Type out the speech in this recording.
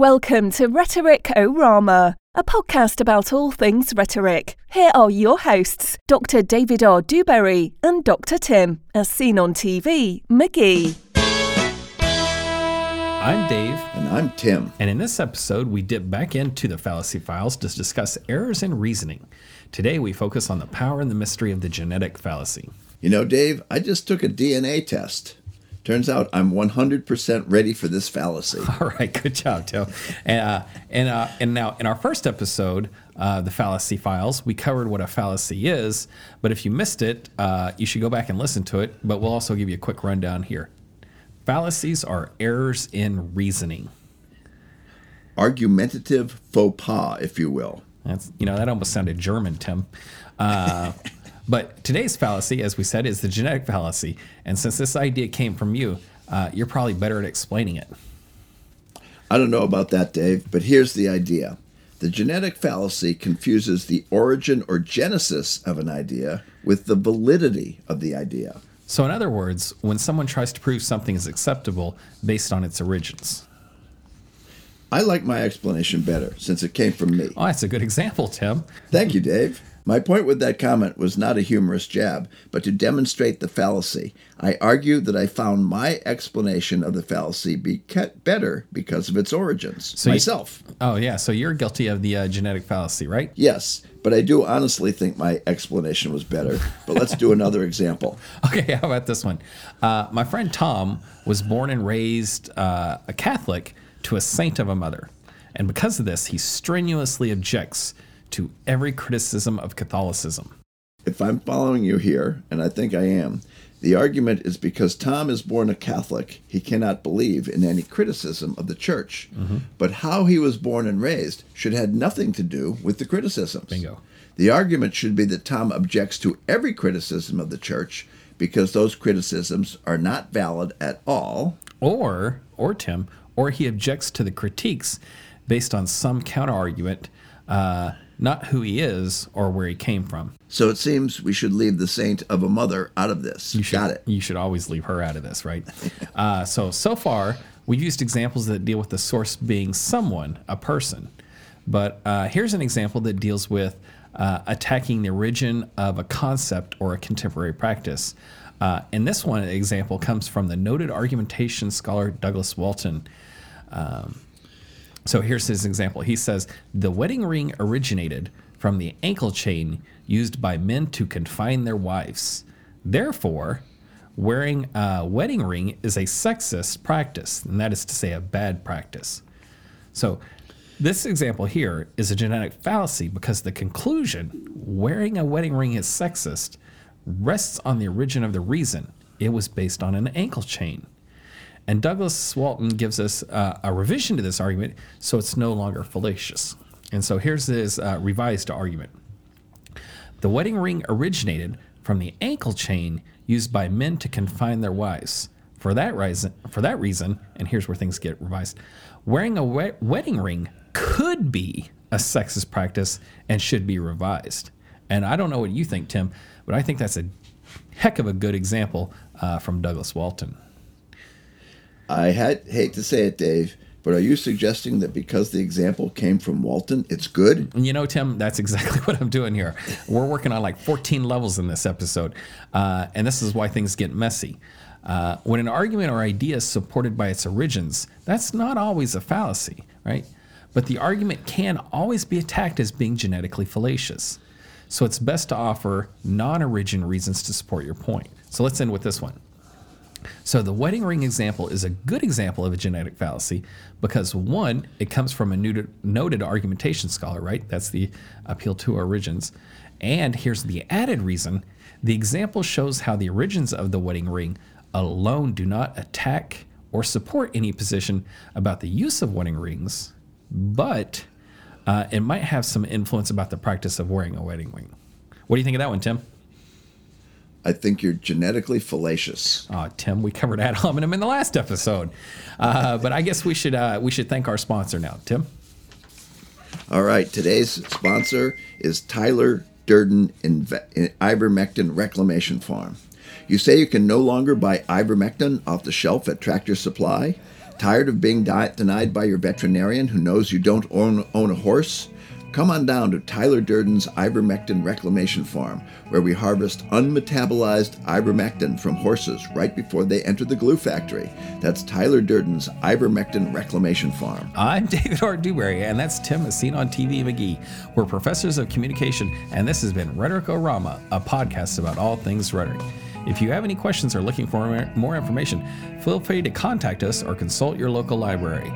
welcome to Rhetoric Orama, a podcast about all things rhetoric. Here are your hosts, Dr. David R. Dewberry and Dr. Tim, as seen on TV, McGee. I'm Dave. And I'm Tim. And in this episode, we dip back into the fallacy files to discuss errors in reasoning. Today, we focus on the power and the mystery of the genetic fallacy. You know, Dave, I just took a DNA test. Turns out I'm 100% ready for this fallacy. All right, good job, Tim. And, uh, and, uh, and now, in our first episode, uh, the fallacy files, we covered what a fallacy is. But if you missed it, uh, you should go back and listen to it. But we'll also give you a quick rundown here. Fallacies are errors in reasoning. Argumentative faux pas, if you will. That's you know that almost sounded German, Tim. But today's fallacy, as we said, is the genetic fallacy. And since this idea came from you, uh, you're probably better at explaining it. I don't know about that, Dave, but here's the idea. The genetic fallacy confuses the origin or genesis of an idea with the validity of the idea. So, in other words, when someone tries to prove something is acceptable based on its origins. I like my explanation better since it came from me. Oh, that's a good example, Tim. Thank you, Dave. My point with that comment was not a humorous jab, but to demonstrate the fallacy. I argued that I found my explanation of the fallacy be better because of its origins. So myself. You, oh, yeah. So you're guilty of the uh, genetic fallacy, right? Yes, but I do honestly think my explanation was better. But let's do another example. Okay, how about this one? Uh, my friend Tom was born and raised uh, a Catholic to a saint of a mother. And because of this, he strenuously objects to every criticism of Catholicism. If I'm following you here, and I think I am, the argument is because Tom is born a Catholic, he cannot believe in any criticism of the church. Mm-hmm. But how he was born and raised should have nothing to do with the criticisms. Bingo. The argument should be that Tom objects to every criticism of the church because those criticisms are not valid at all. Or, or Tim, or he objects to the critiques based on some counter argument. Uh, not who he is or where he came from. So it seems we should leave the saint of a mother out of this. You should, Got it. You should always leave her out of this, right? uh, so, so far, we've used examples that deal with the source being someone, a person. But uh, here's an example that deals with uh, attacking the origin of a concept or a contemporary practice. Uh, and this one example comes from the noted argumentation scholar Douglas Walton. Um, so here's his example. He says the wedding ring originated from the ankle chain used by men to confine their wives. Therefore, wearing a wedding ring is a sexist practice, and that is to say, a bad practice. So, this example here is a genetic fallacy because the conclusion, wearing a wedding ring is sexist, rests on the origin of the reason. It was based on an ankle chain. And Douglas Walton gives us uh, a revision to this argument so it's no longer fallacious. And so here's his uh, revised argument The wedding ring originated from the ankle chain used by men to confine their wives. For that reason, for that reason, and here's where things get revised, wearing a we- wedding ring could be a sexist practice and should be revised. And I don't know what you think, Tim, but I think that's a heck of a good example uh, from Douglas Walton. I had, hate to say it, Dave, but are you suggesting that because the example came from Walton, it's good? You know, Tim, that's exactly what I'm doing here. We're working on like 14 levels in this episode, uh, and this is why things get messy. Uh, when an argument or idea is supported by its origins, that's not always a fallacy, right? But the argument can always be attacked as being genetically fallacious. So it's best to offer non origin reasons to support your point. So let's end with this one. So the wedding ring example is a good example of a genetic fallacy because one, it comes from a noted, argumentation scholar, right? That's the appeal to origins. And here's the added reason the example shows how the origins of the wedding ring alone do not attack or support any position about the use of wedding rings, but uh, it might have some influence about the practice of wearing a wedding ring. What do you think of that one, Tim? I think you're genetically fallacious. Oh, Tim, we covered ad hominem in the last episode, uh, but I guess we should uh, we should thank our sponsor now, Tim. All right, today's sponsor is Tyler Durden Inve- Ivermectin Reclamation Farm. You say you can no longer buy ivermectin off the shelf at Tractor Supply? Tired of being di- denied by your veterinarian who knows you don't own, own a horse? Come on down to Tyler Durden's ivermectin reclamation farm, where we harvest unmetabolized ivermectin from horses right before they enter the glue factory. That's Tyler Durden's ivermectin reclamation farm. I'm David R. Dewberry, and that's Tim, as seen on TV McGee. We're professors of communication, and this has been Rhetoricorama, a podcast about all things rhetoric. If you have any questions or looking for more information, feel free to contact us or consult your local library.